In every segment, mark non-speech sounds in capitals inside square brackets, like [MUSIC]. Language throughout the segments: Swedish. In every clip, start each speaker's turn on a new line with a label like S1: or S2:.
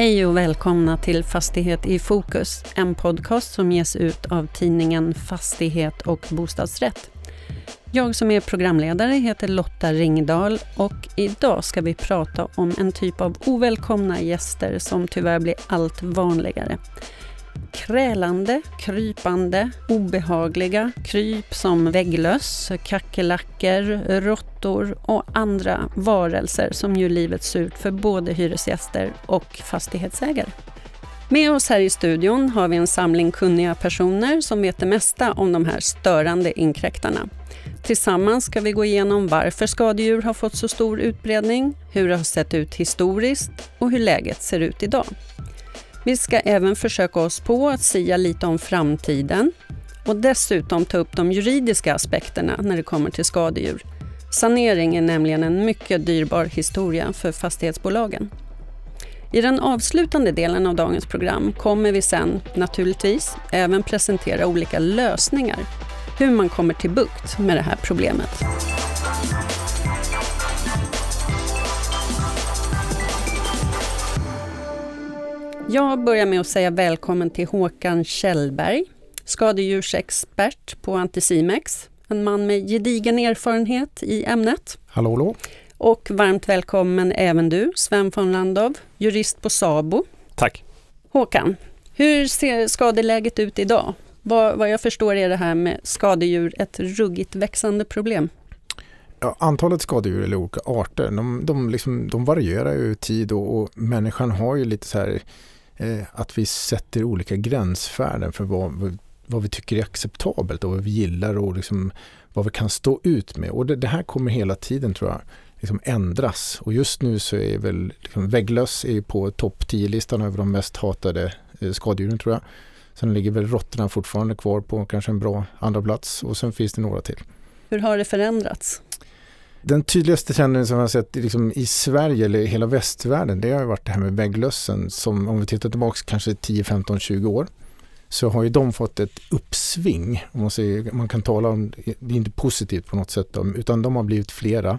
S1: Hej och välkomna till Fastighet i fokus, en podcast som ges ut av tidningen Fastighet och bostadsrätt. Jag som är programledare heter Lotta Ringdahl och idag ska vi prata om en typ av ovälkomna gäster som tyvärr blir allt vanligare. Krälande, krypande, obehagliga kryp som vägglöss, kackerlackor, råttor och andra varelser som gör livet surt för både hyresgäster och fastighetsägare. Med oss här i studion har vi en samling kunniga personer som vet det mesta om de här störande inkräktarna. Tillsammans ska vi gå igenom varför skadedjur har fått så stor utbredning, hur det har sett ut historiskt och hur läget ser ut idag. Vi ska även försöka oss på att sia lite om framtiden och dessutom ta upp de juridiska aspekterna när det kommer till skadedjur. Sanering är nämligen en mycket dyrbar historia för fastighetsbolagen. I den avslutande delen av dagens program kommer vi sen naturligtvis även presentera olika lösningar hur man kommer till bukt med det här problemet. Jag börjar med att säga välkommen till Håkan Kjellberg, skadedjursexpert på Anticimex. En man med gedigen erfarenhet i ämnet.
S2: Hallå, hallå.
S1: Och varmt välkommen även du, Sven von Landov, jurist på SABO.
S3: Tack.
S1: Håkan, hur ser skadeläget ut idag? Vad, vad jag förstår är det här med skadedjur ett ruggigt växande problem.
S2: Ja, antalet skadedjur eller olika arter, de, de, liksom, de varierar ju i tid och, och, människan har ju lite så här Eh, att vi sätter olika gränsvärden för vad, vad vi tycker är acceptabelt och vad vi gillar och liksom vad vi kan stå ut med. Och det, det här kommer hela tiden tror jag liksom ändras. Och just nu så är väl liksom, vägglöss är på topp 10-listan över de mest hatade eh, skadedjuren tror jag. Sen ligger väl råttorna fortfarande kvar på kanske en bra andra plats och sen finns det några till.
S1: Hur har det förändrats?
S2: Den tydligaste trenden som jag har sett liksom i Sverige eller hela västvärlden det har varit det här med vägglössen som om vi tittar tillbaka kanske 10, 15, 20 år så har ju de fått ett uppsving. Om man, säger, man kan tala om, det är inte positivt på något sätt, utan de har blivit flera.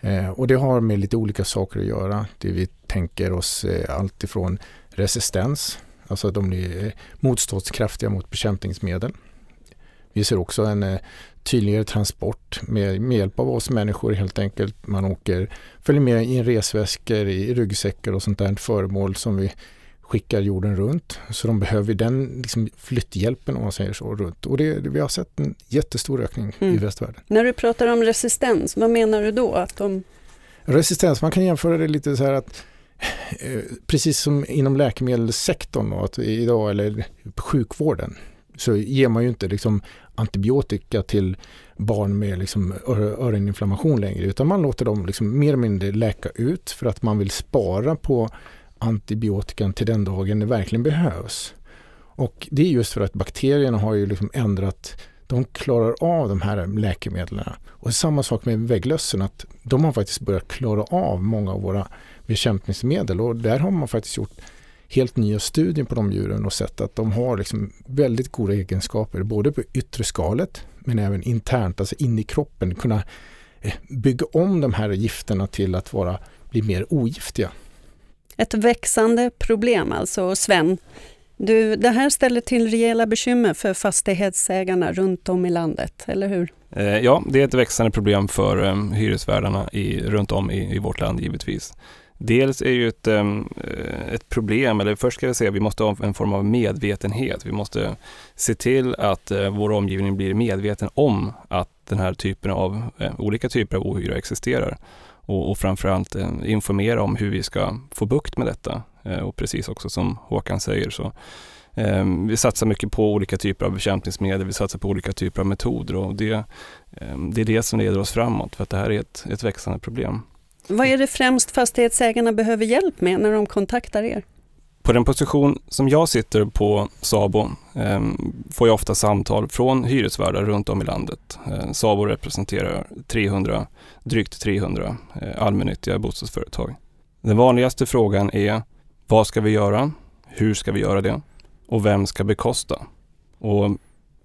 S2: Eh, och det har med lite olika saker att göra. Det vi tänker oss eh, allt ifrån resistens, alltså att de blir motståndskraftiga mot bekämpningsmedel. Vi ser också en eh, tydligare transport med, med hjälp av oss människor helt enkelt. Man åker, följer med i resväskor, i ryggsäckar och sånt där föremål som vi skickar jorden runt. Så de behöver den liksom, flytthjälpen om man säger så runt. Och det, vi har sett en jättestor ökning mm. i västvärlden.
S1: När du pratar om resistens, vad menar du då? Att de...
S2: Resistens, man kan jämföra det lite så här att eh, precis som inom läkemedelssektorn och att idag, eller sjukvården, så ger man ju inte liksom antibiotika till barn med liksom öroninflammation längre utan man låter dem liksom mer eller mindre läka ut för att man vill spara på antibiotikan till den dagen det verkligen behövs. Och det är just för att bakterierna har ju liksom ändrat de klarar av de här läkemedlen. Och samma sak med vägglössen, att de har faktiskt börjat klara av många av våra bekämpningsmedel och där har man faktiskt gjort helt nya studier på de djuren och sett att de har liksom väldigt goda egenskaper både på yttre skalet men även internt, alltså in i kroppen, kunna eh, bygga om de här gifterna till att vara, bli mer ogiftiga.
S1: Ett växande problem alltså. Sven, du, det här ställer till rejäla bekymmer för fastighetsägarna runt om i landet, eller hur?
S3: Eh, ja, det är ett växande problem för um, hyresvärdarna i, runt om i, i vårt land givetvis. Dels är ju ett, ehm, eh, ett problem, eller först ska jag säga att vi måste ha en form av medvetenhet. Vi måste se till att eh, vår omgivning blir medveten om att den här typen av, eh, olika typer av ohyra existerar och, och framförallt informera om hur vi ska få bukt med detta. Och precis också som Håkan säger så ehm, vi satsar mycket på olika typer av bekämpningsmedel, vi satsar på olika typer av metoder och det, ehm, det är det som leder oss framåt för att det här är ett, ett växande problem.
S1: Vad är det främst fastighetsägarna behöver hjälp med när de kontaktar er?
S3: På den position som jag sitter på SABO eh, får jag ofta samtal från hyresvärdar runt om i landet. Eh, SABO representerar 300, drygt 300 eh, allmännyttiga bostadsföretag. Den vanligaste frågan är vad ska vi göra? Hur ska vi göra det? Och vem ska bekosta? Och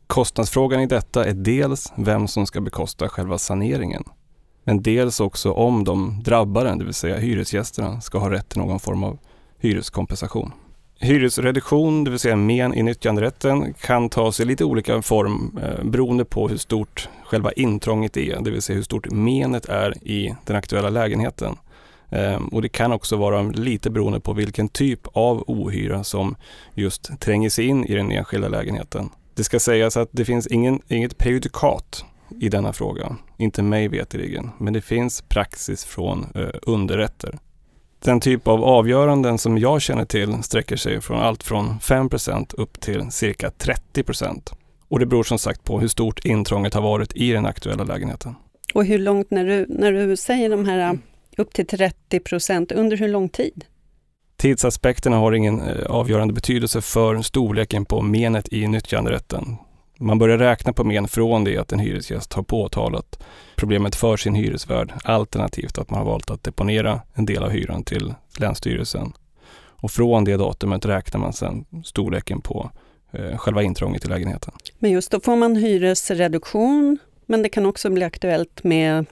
S3: kostnadsfrågan i detta är dels vem som ska bekosta själva saneringen. Men dels också om de drabbade, det vill säga hyresgästerna, ska ha rätt till någon form av hyreskompensation. Hyresreduktion, det vill säga men i nyttjanderätten, kan ta sig lite olika form eh, beroende på hur stort själva intrånget är, det vill säga hur stort menet är i den aktuella lägenheten. Eh, och det kan också vara lite beroende på vilken typ av ohyra som just tränger sig in i den enskilda lägenheten. Det ska sägas att det finns ingen, inget prejudikat i denna fråga, inte mig veterligen, men det finns praxis från eh, underrätter. Den typ av avgöranden som jag känner till sträcker sig från allt från 5% upp till cirka 30 Och det beror som sagt på hur stort intrånget har varit i den aktuella lägenheten.
S1: Och hur långt, när du, när du säger de här upp till 30% under hur lång tid?
S3: Tidsaspekterna har ingen eh, avgörande betydelse för storleken på menet i nyttjanderätten. Man börjar räkna på men från det att en hyresgäst har påtalat problemet för sin hyresvärd, alternativt att man har valt att deponera en del av hyran till Länsstyrelsen. Och från det datumet räknar man sedan storleken på eh, själva intrånget i lägenheten.
S1: Men just då får man hyresreduktion, men det kan också bli aktuellt med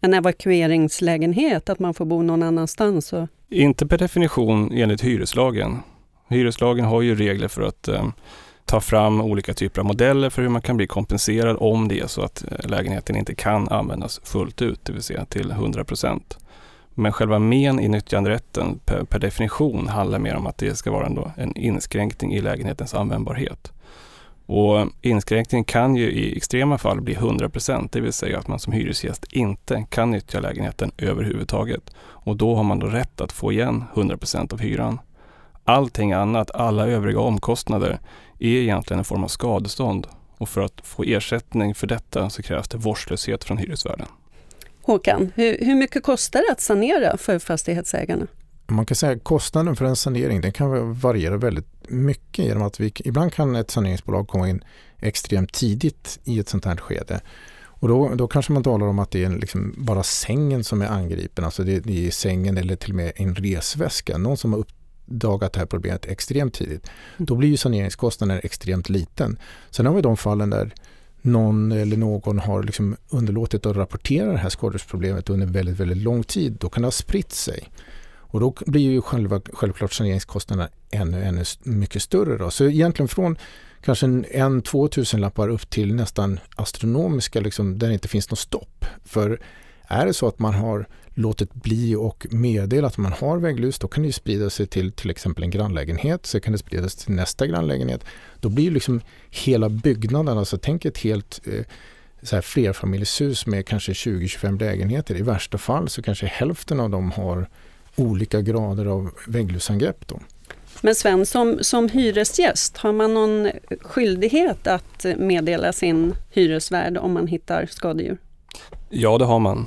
S1: en evakueringslägenhet, att man får bo någon annanstans? Och...
S3: Inte per definition enligt hyreslagen. Hyreslagen har ju regler för att eh, ta fram olika typer av modeller för hur man kan bli kompenserad om det är så att eh, lägenheten inte kan användas fullt ut, det vill säga till 100 procent. Men själva men i nyttjanderätten per, per, definition handlar mer om att det ska vara en inskränkning i lägenhetens användbarhet. Och inskränkningen kan ju i extrema fall bli 100 procent, det vill säga att man som hyresgäst inte kan nyttja lägenheten överhuvudtaget. Och då har man då rätt att få igen 100 procent av hyran. Allting annat, alla övriga omkostnader, är egentligen en form av skadestånd och för att få ersättning för detta så krävs det vårdslöshet från hyresvärden.
S1: Håkan, hur, hur mycket kostar det att sanera för fastighetsägarna?
S2: Man kan säga att kostnaden för en sanering den kan variera väldigt mycket genom att vi, ibland kan ett saneringsbolag komma in extremt tidigt i ett sånt här skede. Och då, då kanske man talar om att det är liksom bara sängen som är angripen, alltså det, det är sängen eller till och med en resväska. Någon som har upp, uppdagat det här problemet extremt tidigt, då blir ju saneringskostnaden extremt liten. Sen har vi de fallen där någon eller någon har liksom underlåtit att rapportera det här skadordsproblemet under väldigt, väldigt lång tid. Då kan det ha spritt sig. Och då blir ju själva, självklart saneringskostnaderna ännu, ännu mycket större. Då. Så egentligen från kanske en, en två tusenlappar upp till nästan astronomiska, liksom, där det inte finns något stopp. För är det så att man har låtit bli och meddelat att man har vägglus, då kan det sprida sig till till exempel en grannlägenhet, så kan det spridas till nästa grannlägenhet. Då blir liksom hela byggnaden, alltså tänk ett helt eh, så här flerfamiljshus med kanske 20-25 lägenheter. I värsta fall så kanske hälften av dem har olika grader av vägglusangrepp. Då.
S1: Men Sven, som, som hyresgäst, har man någon skyldighet att meddela sin hyresvärd om man hittar skadedjur?
S3: Ja, det har man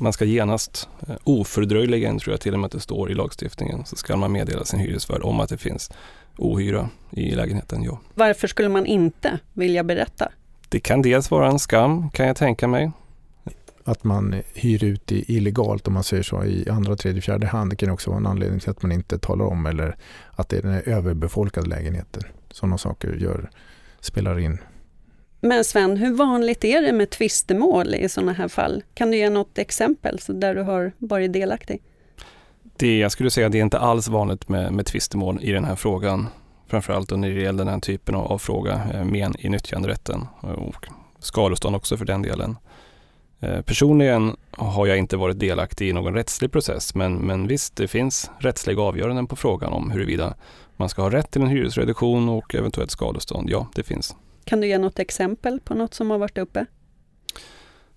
S3: man ska genast, eh, ofördröjligen tror jag till och med att det står i lagstiftningen, så ska man meddela sin hyresvärd om att det finns ohyra i lägenheten. Ja.
S1: Varför skulle man inte vilja berätta?
S3: Det kan dels vara en skam, kan jag tänka mig.
S2: Att man hyr ut illegalt, om man säger så, i andra, tredje, fjärde hand. Det kan också vara en anledning till att man inte talar om eller att det är den överbefolkade lägenheten. Sådana saker gör, spelar in
S1: men Sven, hur vanligt är det med tvistemål i sådana här fall? Kan du ge något exempel där du har varit delaktig?
S3: Det, jag skulle säga att det är inte alls vanligt med, med tvistemål i den här frågan. Framförallt när det gäller den här typen av, av fråga, eh, men i nyttjanderätten och skadestånd också för den delen. Eh, personligen har jag inte varit delaktig i någon rättslig process, men, men visst, det finns rättsliga avgöranden på frågan om huruvida man ska ha rätt till en hyresreduktion och eventuellt skadestånd. Ja, det finns.
S1: Kan du ge något exempel på något som har varit uppe?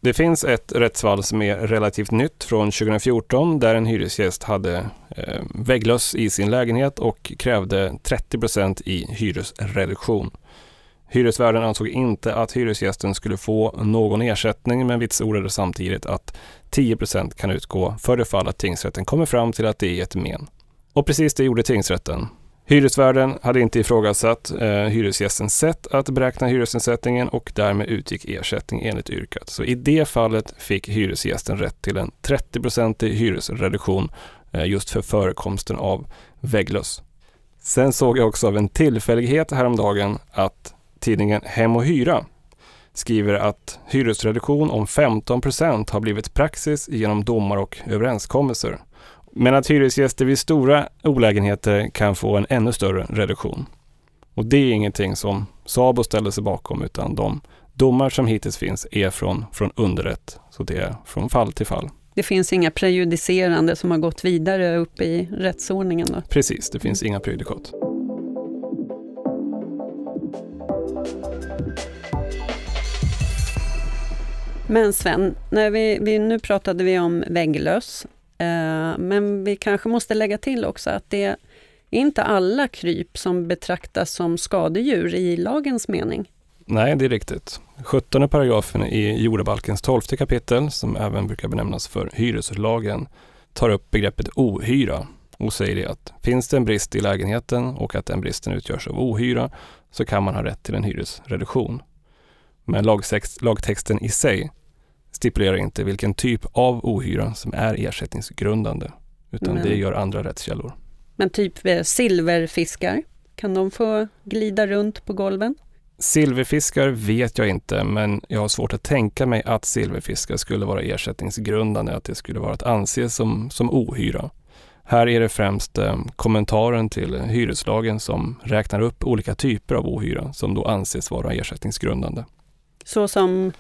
S3: Det finns ett rättsfall som är relativt nytt från 2014 där en hyresgäst hade eh, vägglöss i sin lägenhet och krävde 30 procent i hyresreduktion. Hyresvärden ansåg inte att hyresgästen skulle få någon ersättning men vitsordade samtidigt att 10 procent kan utgå för det fall att tingsrätten kommer fram till att det är ett men. Och precis det gjorde tingsrätten. Hyresvärden hade inte ifrågasatt eh, hyresgästens sätt att beräkna hyresnedsättningen och därmed utgick ersättning enligt yrkat. Så i det fallet fick hyresgästen rätt till en 30-procentig hyresreduktion eh, just för förekomsten av vägglöss. Sen såg jag också av en tillfällighet häromdagen att tidningen Hem och Hyra skriver att hyresreduktion om 15% har blivit praxis genom domar och överenskommelser men att hyresgäster vid stora olägenheter kan få en ännu större reduktion. Och det är ingenting som Sabo ställer sig bakom utan de domar som hittills finns är från, från underrätt. Så det är från fall till fall.
S1: Det finns inga prejudicerande som har gått vidare upp i rättsordningen? Då?
S3: Precis, det finns inga prejudikat.
S1: Men Sven, när vi, vi, nu pratade vi om vägglöss, Eh, men vi kanske måste lägga till också att det är inte alla kryp som betraktas som skadedjur i lagens mening.
S3: Nej, det är riktigt. 17 paragrafen i jordabalkens 12 kapitel, som även brukar benämnas för hyreslagen, tar upp begreppet ohyra och säger det att finns det en brist i lägenheten och att den bristen utgörs av ohyra så kan man ha rätt till en hyresreduktion. Men lagtext, lagtexten i sig stipulerar inte vilken typ av ohyra som är ersättningsgrundande, utan Men. det gör andra rättskällor.
S1: Men typ eh, silverfiskar, kan de få glida runt på golven?
S3: Silverfiskar vet jag inte, men jag har svårt att tänka mig att silverfiskar skulle vara ersättningsgrundande, att det skulle vara att anse som, som ohyra. Här är det främst eh, kommentaren till hyreslagen som räknar upp olika typer av ohyra som då anses vara ersättningsgrundande.
S1: Så som?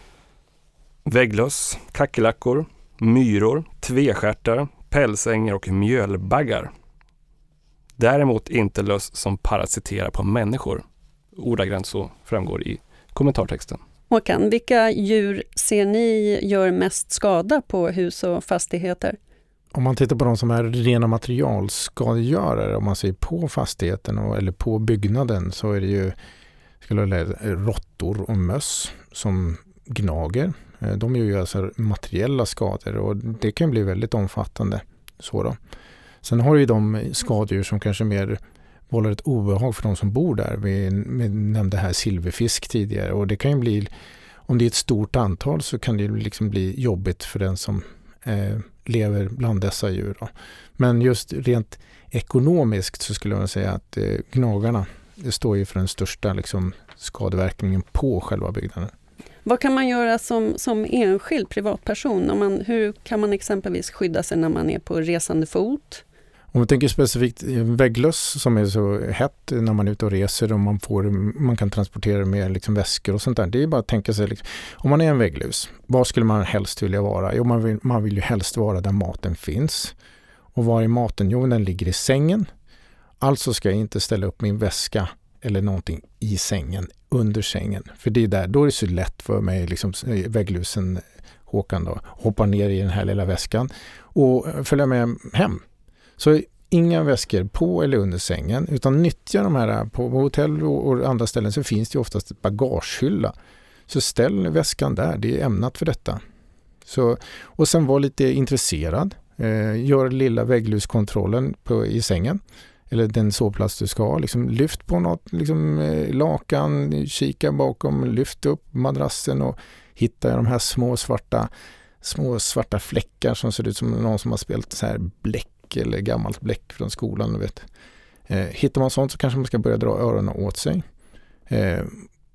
S3: Vägglöss, kackerlackor, myror, tvestjärtar, pälsängar och mjölbaggar. Däremot inte löss som parasiterar på människor. Ordagrant så framgår i kommentartexten.
S1: Håkan, vilka djur ser ni gör mest skada på hus och fastigheter?
S2: Om man tittar på de som är rena materialskadegörare, om man ser på fastigheten och, eller på byggnaden så är det ju skulle råttor och möss som gnager. Eh, de gör ju alltså materiella skador och det kan bli väldigt omfattande. Så då. Sen har du de skadedjur som kanske mer vållar ett obehag för de som bor där. Vi, nämnde här silverfisk tidigare och det kan ju bli, om det är ett stort antal så kan det liksom bli jobbigt för den som eh, lever bland dessa djur. Då. Men just rent ekonomiskt så skulle jag säga att eh, gnagarna det står ju för den största liksom, skadeverkningen på själva byggnaden.
S1: Vad kan man göra som, som enskild privatperson? Om man, hur kan man exempelvis skydda sig när man är på resande fot?
S2: Om vi tänker specifikt eh, vägglöss som är så hett när man är ute och reser och man, får, man kan transportera med liksom väskor och sånt där. Det är bara att tänka sig, liksom, om man är en vägglus, var skulle man helst vilja vara? Jo, man vill, man vill ju helst vara där maten finns. Och var är maten? Jo, den ligger i sängen. Alltså ska jag inte ställa upp min väska eller någonting i sängen, under sängen. För det är där, då är det så lätt för mig, liksom, vägglusen Håkan då, hoppar ner i den här lilla väskan och eh, följa med hem. Så inga väskor på eller under sängen utan nyttja de här eh, på hotell och andra ställen så finns det oftast bagagehylla. Så ställ väskan där, det är ämnat för detta. Så, och sen var lite intresserad. Eh, gör lilla väggluskontrollen på, i sängen eller den sovplats du ska ha. Liksom, lyft på något liksom, eh, lakan, kika bakom, lyft upp madrassen och hitta de här små svarta, små svarta fläckar som ser ut som någon som har spelat så här bläck eller gammalt bläck från skolan. vet. Eh, hittar man sånt så kanske man ska börja dra öronen åt sig. Eh,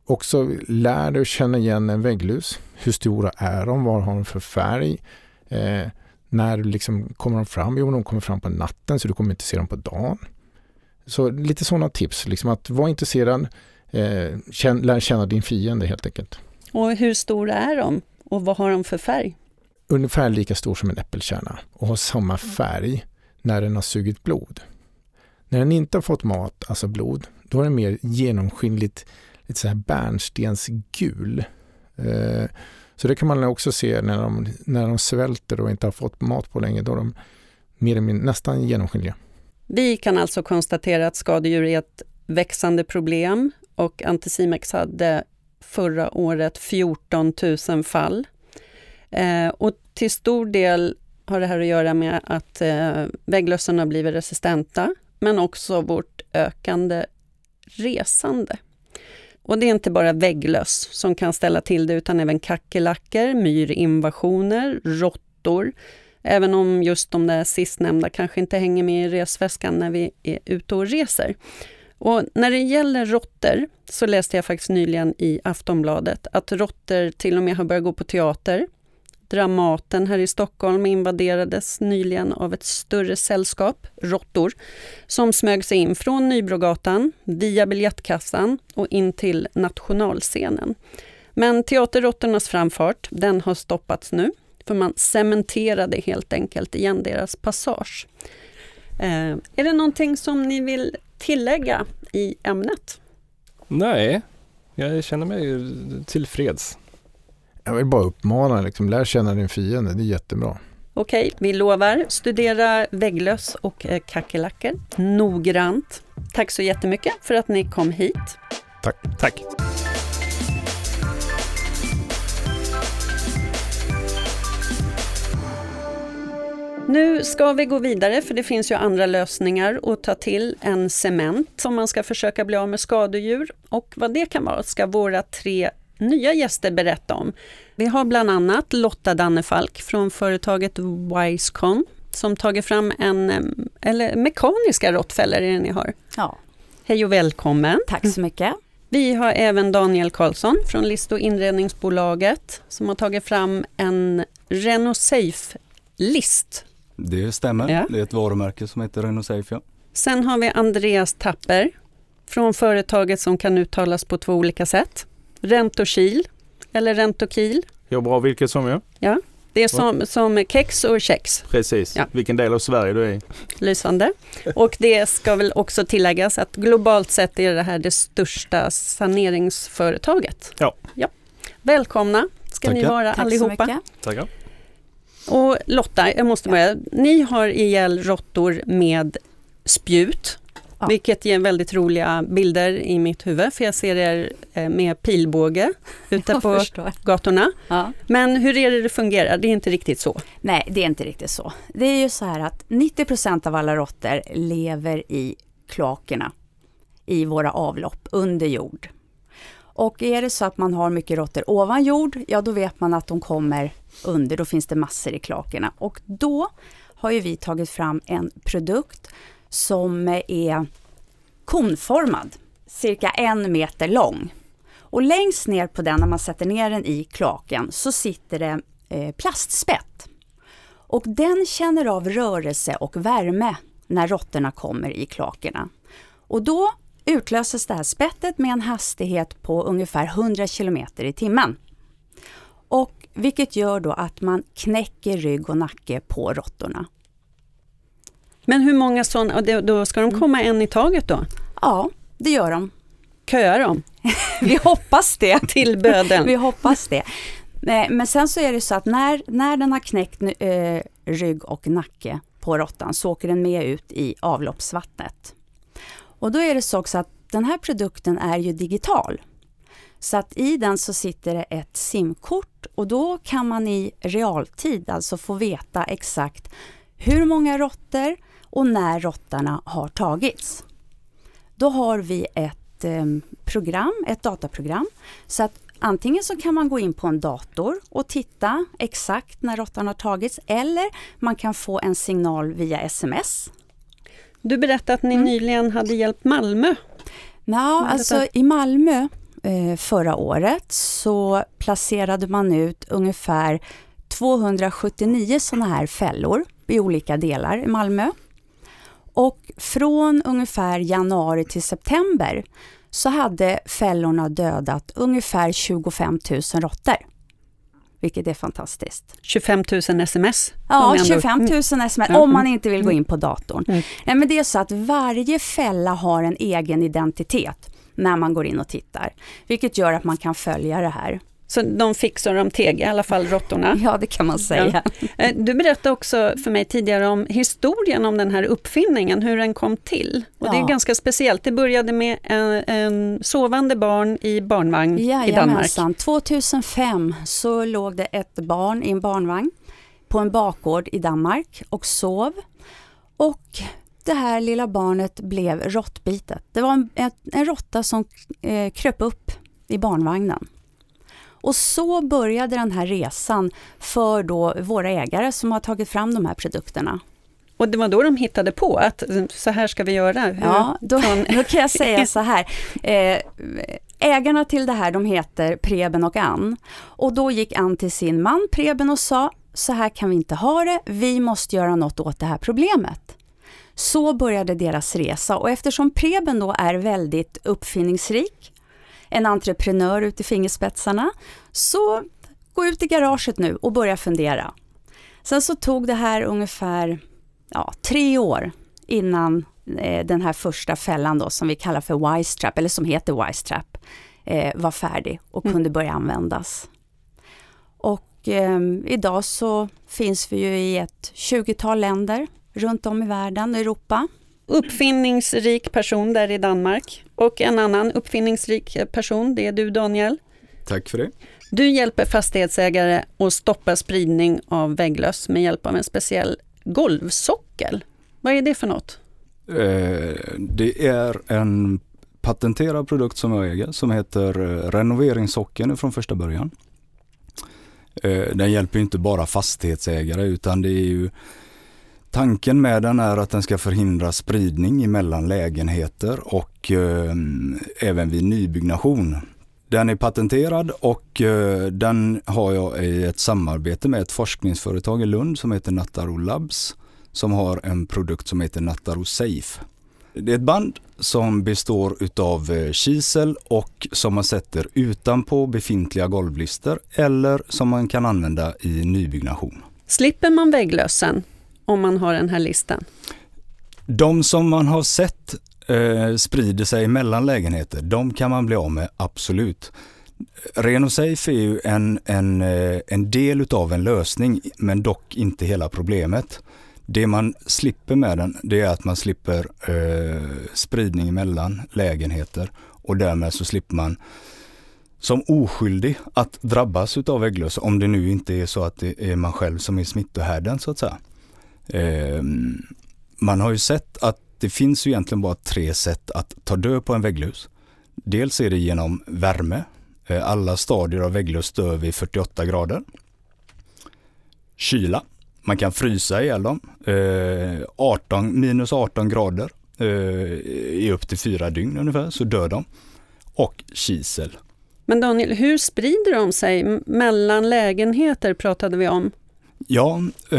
S2: också lär dig att känna igen en vägglus. Hur stora är de? Vad har de för färg? Eh, när liksom kommer de fram? Jo, de kommer fram på natten så du kommer inte se dem på dagen. Så lite sådana tips, liksom att vara intresserad, eh, känn, lär känna din fiende helt enkelt.
S1: Och hur stora är de och vad har de för färg?
S2: Ungefär lika stor som en äppelkärna och har samma färg när den har sugit blod. När den inte har fått mat, alltså blod, då är den mer genomskinligt, lite så här bärnstensgul. Eh, så det kan man också se när de, när de svälter och inte har fått mat på länge, då är de mer eller mindre, nästan genomskinliga.
S1: Vi kan alltså konstatera att skadedjur är ett växande problem och Anticimex hade förra året 14 000 fall. Eh, och till stor del har det här att göra med att eh, vägglössen har blivit resistenta, men också vårt ökande resande. Och det är inte bara vägglöss som kan ställa till det, utan även kackerlackor, myrinvasioner, råttor, Även om just de där sistnämnda kanske inte hänger med i resväskan när vi är ute och reser. Och när det gäller råttor så läste jag faktiskt nyligen i Aftonbladet att råttor till och med har börjat gå på teater. Dramaten här i Stockholm invaderades nyligen av ett större sällskap, råttor, som smög sig in från Nybrogatan, via biljettkassan och in till nationalscenen. Men Teaterråttornas framfart, den har stoppats nu, för man cementerade helt enkelt igen deras passage. Eh, är det någonting som ni vill tillägga i ämnet?
S3: Nej, jag känner mig tillfreds.
S2: Jag vill bara uppmana, liksom, lär känna din fiende, det är jättebra.
S1: Okej, vi lovar. Studera vägglöss och eh, kackerlackor noggrant. Tack så jättemycket för att ni kom hit.
S2: Tack.
S3: Tack.
S1: Nu ska vi gå vidare för det finns ju andra lösningar att ta till än cement om man ska försöka bli av med skadedjur. Och vad det kan vara ska våra tre nya gäster berätta om. Vi har bland annat Lotta Dannefalk från företaget Wisecon som tagit fram en, eller mekaniska råttfällor är det ni har.
S4: Ja.
S1: Hej och välkommen!
S4: Tack så mycket.
S1: Vi har även Daniel Karlsson från List och inredningsbolaget som har tagit fram en Renault Safe-list.
S5: Det stämmer.
S1: Ja.
S5: Det är ett varumärke som heter Renault Safe. Ja.
S1: Sen har vi Andreas Tapper från företaget som kan uttalas på två olika sätt. Rentokil eller Rentokil.
S6: Ja, bra vilket som ja.
S1: Det är som, som kex och kex,
S6: Precis.
S1: Ja.
S6: Vilken del av Sverige du är i.
S1: lysande. Och det ska väl också tilläggas att globalt sett är det här det största saneringsföretaget.
S6: Ja.
S1: ja. Välkomna ska ni
S5: Tackar.
S1: vara
S4: Tack så
S1: allihopa.
S4: mycket.
S3: Tackar.
S1: Och Lotta, jag måste börja. Ni har ihjäl råttor med spjut.
S4: Ja.
S1: Vilket ger väldigt roliga bilder i mitt huvud, för jag ser er eh, med pilbåge ute på gatorna.
S4: Ja.
S1: Men hur är det det fungerar? Det är inte riktigt så.
S4: Nej, det är inte riktigt så. Det är ju så här att 90% av alla råttor lever i kloakerna i våra avlopp under jord. Och är det så att man har mycket råttor ovan jord, ja då vet man att de kommer under, då finns det massor i klakorna. Och då har ju vi tagit fram en produkt som är konformad, cirka en meter lång. Och längst ner på den, när man sätter ner den i klaken, så sitter det eh, plastspett. Och den känner av rörelse och värme när råttorna kommer i klakorna. Och då utlöses det här spettet med en hastighet på ungefär 100 km i timmen. Och vilket gör då att man knäcker rygg och nacke på råttorna.
S1: Men hur många sådana, och då ska de komma en i taget då?
S4: Ja, det gör de.
S1: Köar de [LAUGHS]
S4: Vi hoppas det. [LAUGHS]
S1: till böden?
S4: Vi hoppas det. Men sen så är det så att när, när den har knäckt eh, rygg och nacke på råttan så åker den med ut i avloppsvattnet. Och då är det så också att den här produkten är ju digital. Så att i den så sitter det ett simkort och då kan man i realtid alltså få veta exakt hur många råttor och när råttorna har tagits. Då har vi ett ehm, program, ett dataprogram, så att antingen så kan man gå in på en dator och titta exakt när råttan har tagits eller man kan få en signal via sms.
S1: Du berättade att ni
S4: Mm.
S1: nyligen hade hjälpt Malmö.
S4: Ja, alltså i Malmö eh, förra året så placerade man ut ungefär 279 sådana här fällor i olika delar i Malmö. Och från ungefär januari till september så hade fällorna dödat ungefär 25 000 råttor. Vilket är fantastiskt.
S1: 25 000 sms.
S4: Ja,
S1: ändå-
S4: 25 000 sms
S1: Ja,
S4: om man
S1: mm.
S4: inte vill gå in på datorn.
S1: Mm.
S4: Nej, men det är så att varje fälla har en egen identitet när man går in och tittar. Vilket gör att man kan följa det här.
S1: Så de fick så de teg, i alla fall råttorna.
S4: Ja, det kan man säga.
S1: Eh, Du berättade också för mig tidigare om historien om den här uppfinningen, hur den kom till. Och det är
S4: Ja.
S1: ganska speciellt. Det började med en, en sovande barn i barnvagn i Danmark.
S4: Jajamensan. 2005 så låg det ett barn i en barnvagn på en bakgård i Danmark och sov. Och det här lilla barnet blev råttbitet. Det var en, en, en råtta som eh, kröp upp i barnvagnen. Och så började den här resan för då våra ägare som har tagit fram de här produkterna.
S1: Och det var då de hittade på att så här ska vi göra.
S4: Ja, då, [LAUGHS] då kan jag säga så här. Eh, ägarna till det här de heter Preben och Ann. Och då gick Ann till sin man Preben och sa, så här kan vi inte ha det, vi måste göra något åt det här problemet. Så började deras resa och eftersom Preben då är väldigt uppfinningsrik, en entreprenör ut i fingerspetsarna, så gå ut i garaget nu och börja fundera. Sen så tog det här ungefär ja, tre år innan eh, den här första fällan då som vi kallar för Wise Trap, eller som heter Wise Trap, eh, var färdig och mm. kunde börja användas. Och eh, idag så finns vi ju i ett 20-tal länder runt om i världen, Europa.
S1: Uppfinningsrik person där i Danmark och en annan uppfinningsrik person, det är du Daniel.
S5: Tack för det.
S1: Du hjälper fastighetsägare att stoppa spridning av vägglöss med hjälp av en speciell golvsockel. Vad är det för något?
S5: Eh, det är en patenterad produkt som jag äger som heter eh, renoveringssockeln från första början. Eh, den hjälper inte bara fastighetsägare utan det är ju Tanken med den är att den ska förhindra spridning mellan lägenheter och eh, även vid nybyggnation. Den är patenterad och eh, den har jag i ett samarbete med ett forskningsföretag i Lund som heter Nattaro Labs som har en produkt som heter Nattaro Safe. Det är ett band som består utav eh, kisel och som man sätter utanpå befintliga golvlister eller som man kan använda i nybyggnation.
S1: Slipper man vägglösen om man har den här listan?
S5: De som man har sett eh, sprider sig mellan lägenheter, de kan man bli av med absolut. Renosafe är ju en, en, eh, en del utav en lösning men dock inte hela problemet. Det man slipper med den det är att man slipper eh, spridning mellan lägenheter och därmed så slipper man som oskyldig att drabbas utav ägglöss, om det nu inte är så att det är man själv som är smittohärden så att säga. Eh, man har ju sett att det finns ju egentligen bara tre sätt att ta död på en vägglus. Dels är det genom värme. Eh, alla stadier av vägglöss dör vid 48 grader. Kyla. Man kan frysa ihjäl dem. Eh, 18, minus 18 grader eh, i upp till fyra dygn ungefär så dör de. Och kisel.
S1: Men Daniel, hur sprider de sig? Mellan lägenheter pratade vi om.
S5: Ja, eh,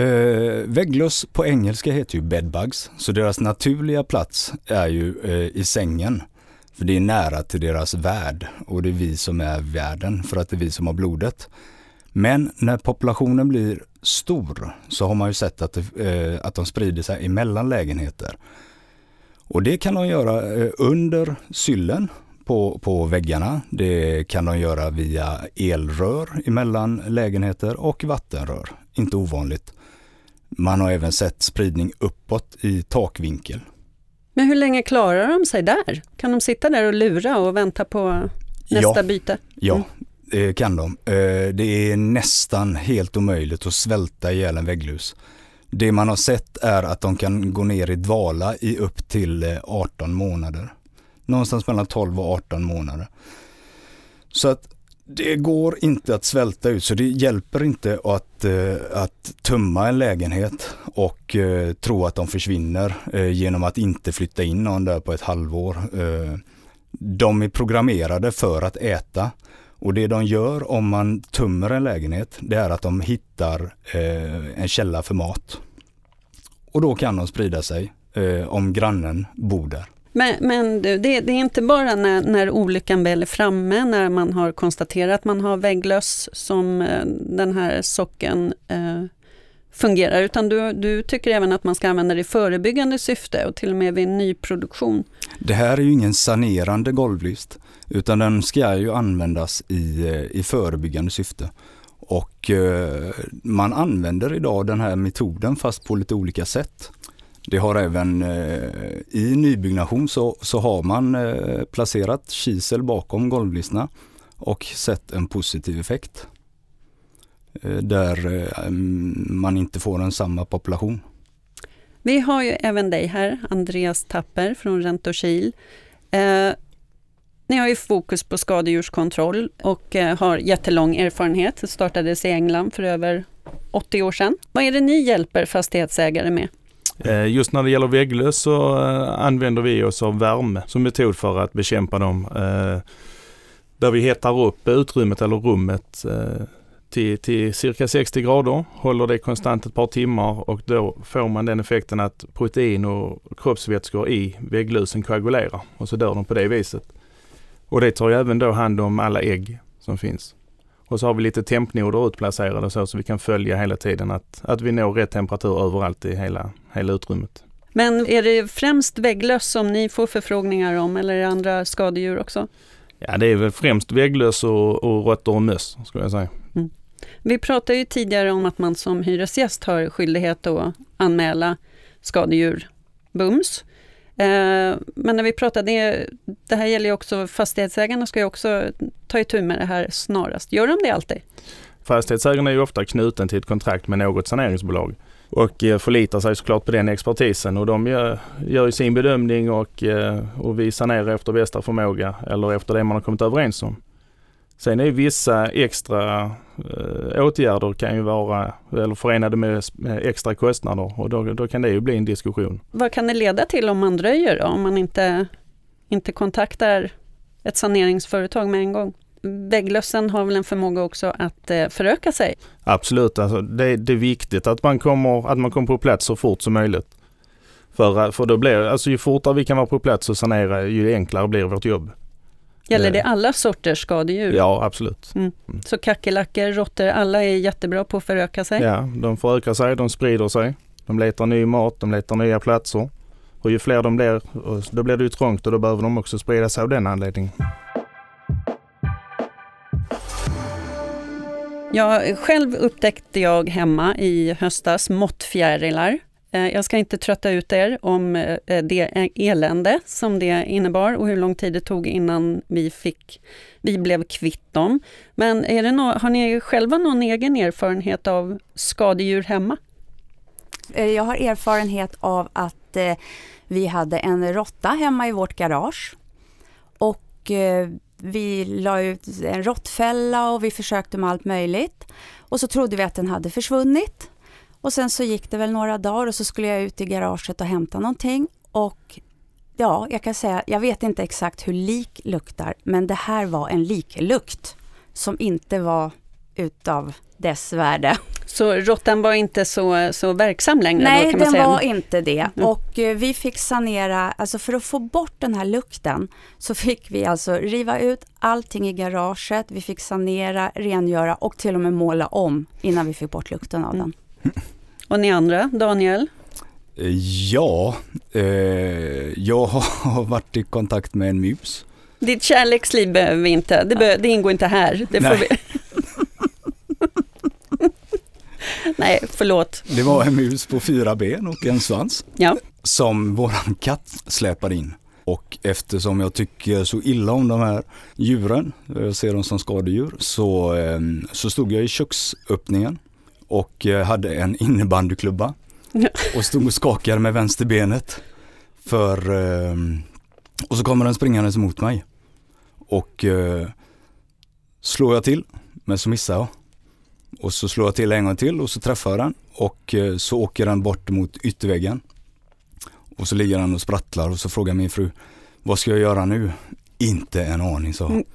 S5: vägglöss på engelska heter ju bedbugs, så deras naturliga plats är ju eh, i sängen. För det är nära till deras värld och det är vi som är världen för att det är vi som har blodet. Men när populationen blir stor så har man ju sett att, det, eh, att de sprider sig emellan lägenheter. Och det kan de göra eh, under syllen på, på väggarna. Det kan de göra via elrör emellan lägenheter och vattenrör inte ovanligt. Man har även sett spridning uppåt i takvinkel.
S1: Men hur länge klarar de sig där? Kan de sitta där och lura och vänta på nästa
S5: ja,
S1: byte? Mm.
S5: Ja, det kan de. Eh, det är nästan helt omöjligt att svälta ihjäl en vägglus. Det man har sett är att de kan gå ner i dvala i upp till 18 eh, månader. Någonstans mellan 12 och 18 månader. Så att det går inte att svälta ut så det hjälper inte att, eh, att tömma en lägenhet och eh, tro att de försvinner eh, genom att inte flytta in någon där på ett halvår. De är programmerade för att äta och det de gör om man tömmer en lägenhet det är att de hittar en källa för mat. Och då kan de sprida sig om grannen bor där.
S1: Men, men du, det, det, är inte bara när, när olyckan väl är framme, när man har konstaterat att man har vägglöss som eh, den här socken eh, fungerar, utan du, du tycker även att man ska använda det i förebyggande syfte och till och med vid nyproduktion.
S5: Det här är ju ingen sanerande golvlist, utan den ska ju användas i, eh, i förebyggande syfte. Och eh, man använder idag den här metoden fast på lite olika sätt. Det har även eh, i nybyggnation så, så har man eh, placerat kisel bakom golvlistorna och sett en positiv effekt. Eh, där eh, mm, man inte får en samma population.
S1: Vi har ju även dig här, Andreas Tapper från Rentokil. Eh, ni har ju fokus på skadedjurskontroll och eh, har jättelång erfarenhet. Det startades i England för över 80 år sedan. Vad är det ni hjälper fastighetsägare med?
S6: Eh, just när det gäller vägglöss så eh, använder vi oss av värme som metod för att bekämpa dem. Eh, där vi hettar upp utrymmet eller rummet till, till cirka 60 grader, håller det konstant ett par timmar och då får man den effekten att protein och kroppsvätskor i vägglusen koagulerar och så dör de på det viset. Och det tar ju även då hand om alla ägg som finns. Och så har vi lite tempnoder utplacerade så, så vi kan följa hela tiden att, att vi når rätt temperatur överallt i hela, hela utrymmet.
S1: Men är det främst vägglöss som ni får förfrågningar om eller är det andra skadedjur också?
S6: Ja, det är väl främst vägglöss och, och råttor och möss skulle jag säga. Mm.
S1: Vi pratade ju tidigare om att man som hyresgäst har skyldighet att anmäla skadedjur bums. Eh, men när vi pratade, det, det här gäller ju också fastighetsägarna ska ju också ta itu med det här snarast. Gör de det alltid?
S6: Fastighetsägarna är ju ofta knuten till ett kontrakt med något saneringsbolag och eh, förlitar sig såklart på den expertisen och de gör, gör sin bedömning och, eh, och vi sanerar efter bästa förmåga eller efter det man har kommit överens om. Sen är vissa extra eh, åtgärder kan ju vara eller förenade med, med extra kostnader och då, då, kan det ju bli en diskussion.
S1: Vad kan det leda till om man dröjer då, om man inte, inte kontaktar ett saneringsföretag med en gång? Vägglössen har väl en förmåga också att eh, föröka sig?
S6: Absolut, alltså det, det, är viktigt att man, kommer, att man kommer på plats så fort som möjligt. För, för då blir, alltså ju fortare vi kan vara på plats och sanera, ju enklare blir vårt jobb.
S1: Gäller det alla sorters skadedjur?
S6: Ja, absolut. Mm.
S1: mm. Så kackerlackor, råttor, alla är jättebra på att föröka sig?
S6: Ja, de förökar sig, de sprider sig. De letar ny mat, de letar nya platser. Och ju fler de blir, då blir det ju trångt och då behöver de också sprida sig av den anledningen.
S1: Ja, själv upptäckte jag hemma i höstas måttfjärilar. Eh, jag ska inte trötta ut er om eh, det elände som det innebar och hur lång tid det tog innan vi, fick, vi blev kvitt dem. Men är det no har ni själva någon egen erfarenhet av skadedjur hemma?
S4: Eh, jag har erfarenhet av att vi hade en råtta hemma i vårt garage. Och vi la ut en råttfälla och vi försökte med allt möjligt. Och så trodde vi att den hade försvunnit. Och sen så gick det väl några dagar och så skulle jag ut i garaget och hämta någonting. Och ja, jag kan säga, jag vet inte exakt hur lik luktar, men det här var en liklukt som inte var utav dess värde.
S1: Så råttan var inte så, så verksam längre?
S4: Nej,
S1: då,
S4: kan
S1: man
S4: den
S1: säga.
S4: var inte det. Mm. Och eh, vi fick sanera, alltså för att få bort den här lukten så fick vi alltså riva ut allting i garaget, vi fick sanera, rengöra och till och med måla om innan vi fick bort lukten av mm. den.
S1: Och ni andra, Daniel?
S5: Ja, eh, jag har [LAUGHS] varit i kontakt med en mus.
S1: Ditt kärleksliv behöver vi inte, det, be det ingår inte här. Det får vi. [LAUGHS] Nej, förlåt.
S5: Det var en mus på fyra ben och en svans.
S1: Ja.
S5: Som våran katt släpade in. Och eftersom jag tycker så illa om de här djuren, jag ser dem som skadedjur, så, eh, så stod jag i köksöppningen och eh, hade en innebandyklubba och stod och skakade med vänsterbenet. För, ehm, och så kommer den springandes mot mig. Och eh, slår jag till, men så missar jag. Och så slår jag till en gång till och så träffar jag den och eh, så åker den bort mot ytterväggen. Och så ligger den och sprattlar och så frågar min fru, vad ska jag göra nu? Inte en aning, sa hon. Mm.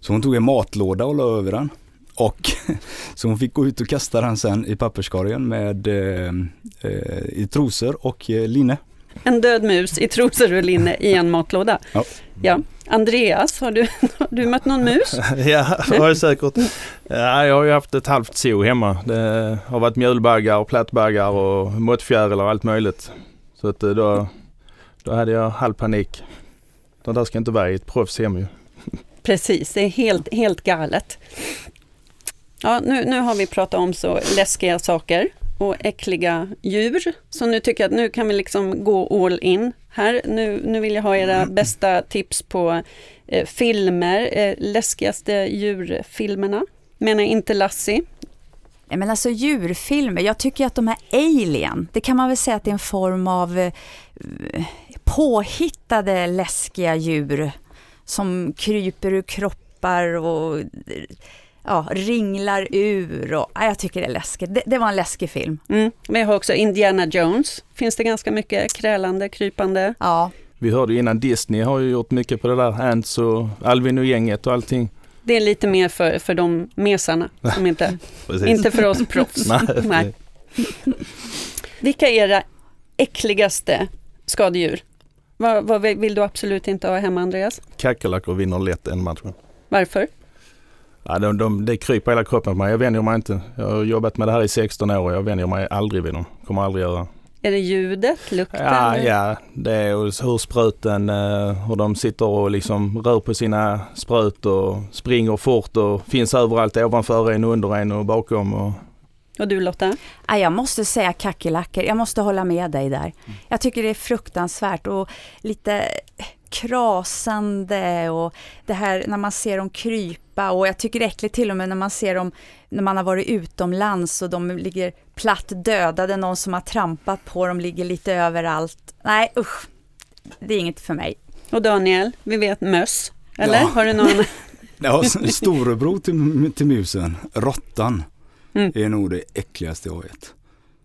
S5: Så hon tog en matlåda och la över den. Och [LAUGHS] så hon fick gå ut och kasta den sen i papperskorgen med eh, eh, i trosor och eh, linne.
S1: En död mus i trosor och linne i en matlåda.
S5: Ja.
S1: ja. Andreas, har du, har [LAUGHS] du mött någon mus? [LAUGHS]
S6: ja, det har jag säkert. Ja, jag har ju haft ett halvt zoo hemma. Det har varit mjölbaggar och plattbaggar och måttfjäril och allt möjligt. Så att eh, då, då hade jag halv panik. De där ska inte vara i ett proffshem ju.
S1: Precis, det är helt, helt galet. Ja, nu, nu har vi pratat om så läskiga saker och äckliga djur. Så nu tycker jag att nu kan vi liksom gå all in här. Nu, nu vill jag ha era bästa tips på eh, filmer, eh, läskigaste djurfilmerna. Menar inte Lassie.
S4: Nej, men alltså djurfilmer, jag tycker att de här Alien, det kan man väl säga att det är en form av eh, påhittade läskiga djur som kryper ur kroppar och ja, ringlar ur och ja, jag tycker det är läskigt. Det, det var en läskig film.
S1: Mm. Men jag har också Indiana Jones. Finns det ganska mycket krälande, krypande?
S4: Ja.
S6: Vi hörde ju innan Disney har ju gjort mycket på det där, Ants och Alvin och gänget och allting.
S1: Det är lite mer för, för de mesarna, som inte, [LAUGHS] inte för oss proffs. [LAUGHS]
S6: Nej.
S1: Nej. Vilka är era äckligaste skadedjur? Vad, vad vill du absolut inte ha hemma, Andreas?
S6: Kackerlackor vinner lätt en match.
S1: Varför?
S6: Ja, de, de, det kryper hela kroppen på mig. Jag vänjer mig inte. Jag har jobbat med det här i 16 år och jag vänjer mig aldrig vid dem. Kommer aldrig göra.
S1: Är det ljudet, lukten?
S6: Ja, ja, det är hur spruten, eh, hur de sitter och liksom rör på sina sprut och springer fort och finns överallt ovanför en, under en och bakom. Och,
S1: Och du Lotta?
S4: Ja, jag måste säga kackerlackor, jag måste hålla med dig där. Jag tycker det är fruktansvärt och lite krasande och det här när man ser dem krypa och jag tycker det är äckligt till och med när man ser dem när man har varit utomlands och de ligger platt dödade, någon som har trampat på dem ligger lite överallt. Nej usch, det är inget för mig.
S1: Och Daniel, vi vet möss. Eller?
S5: Ja.
S1: Har du någon? [LAUGHS]
S5: Ja, storebror till, till musen, råttan,
S1: Mm.
S5: är nog det äckligaste jag vet.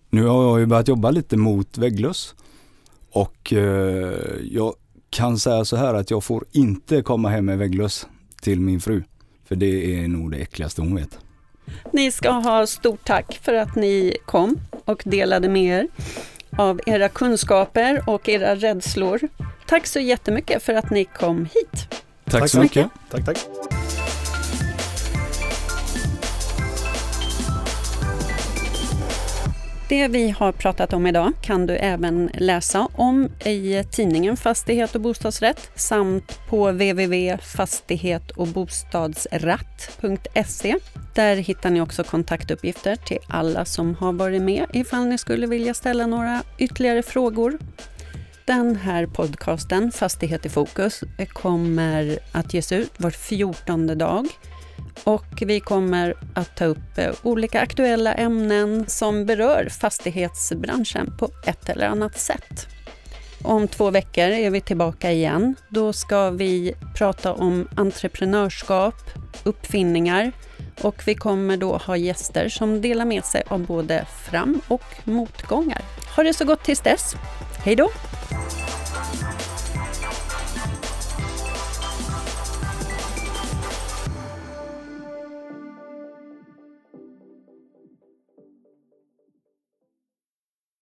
S5: Nu har jag ju börjat jobba lite mot vägglöss och eh, jag kan säga så här att jag får inte komma hem med vägglöss till min fru. För det är nog det äckligaste hon vet.
S1: Ni ska ha stort tack för att ni kom och delade med er av era kunskaper och era rädslor. Tack så jättemycket för att ni kom hit.
S5: Tack, så mycket.
S6: Tack, tack.
S1: Det vi har pratat om idag kan du även läsa om i tidningen Fastighet och bostadsrätt samt på www.fastighetogbostadsratt.se. Där hittar ni också kontaktuppgifter till alla som har varit med ifall ni skulle vilja ställa några ytterligare frågor. Den här podcasten, Fastighet i fokus, kommer att ges ut var fjortonde dag. Och vi kommer att ta upp eh, olika aktuella ämnen som berör fastighetsbranschen på ett eller annat sätt. Om två veckor är vi tillbaka igen. Då ska vi prata om entreprenörskap, uppfinningar och vi kommer då ha gäster som delar med sig av både fram och motgångar. Ha det så gott tills dess. Hej då!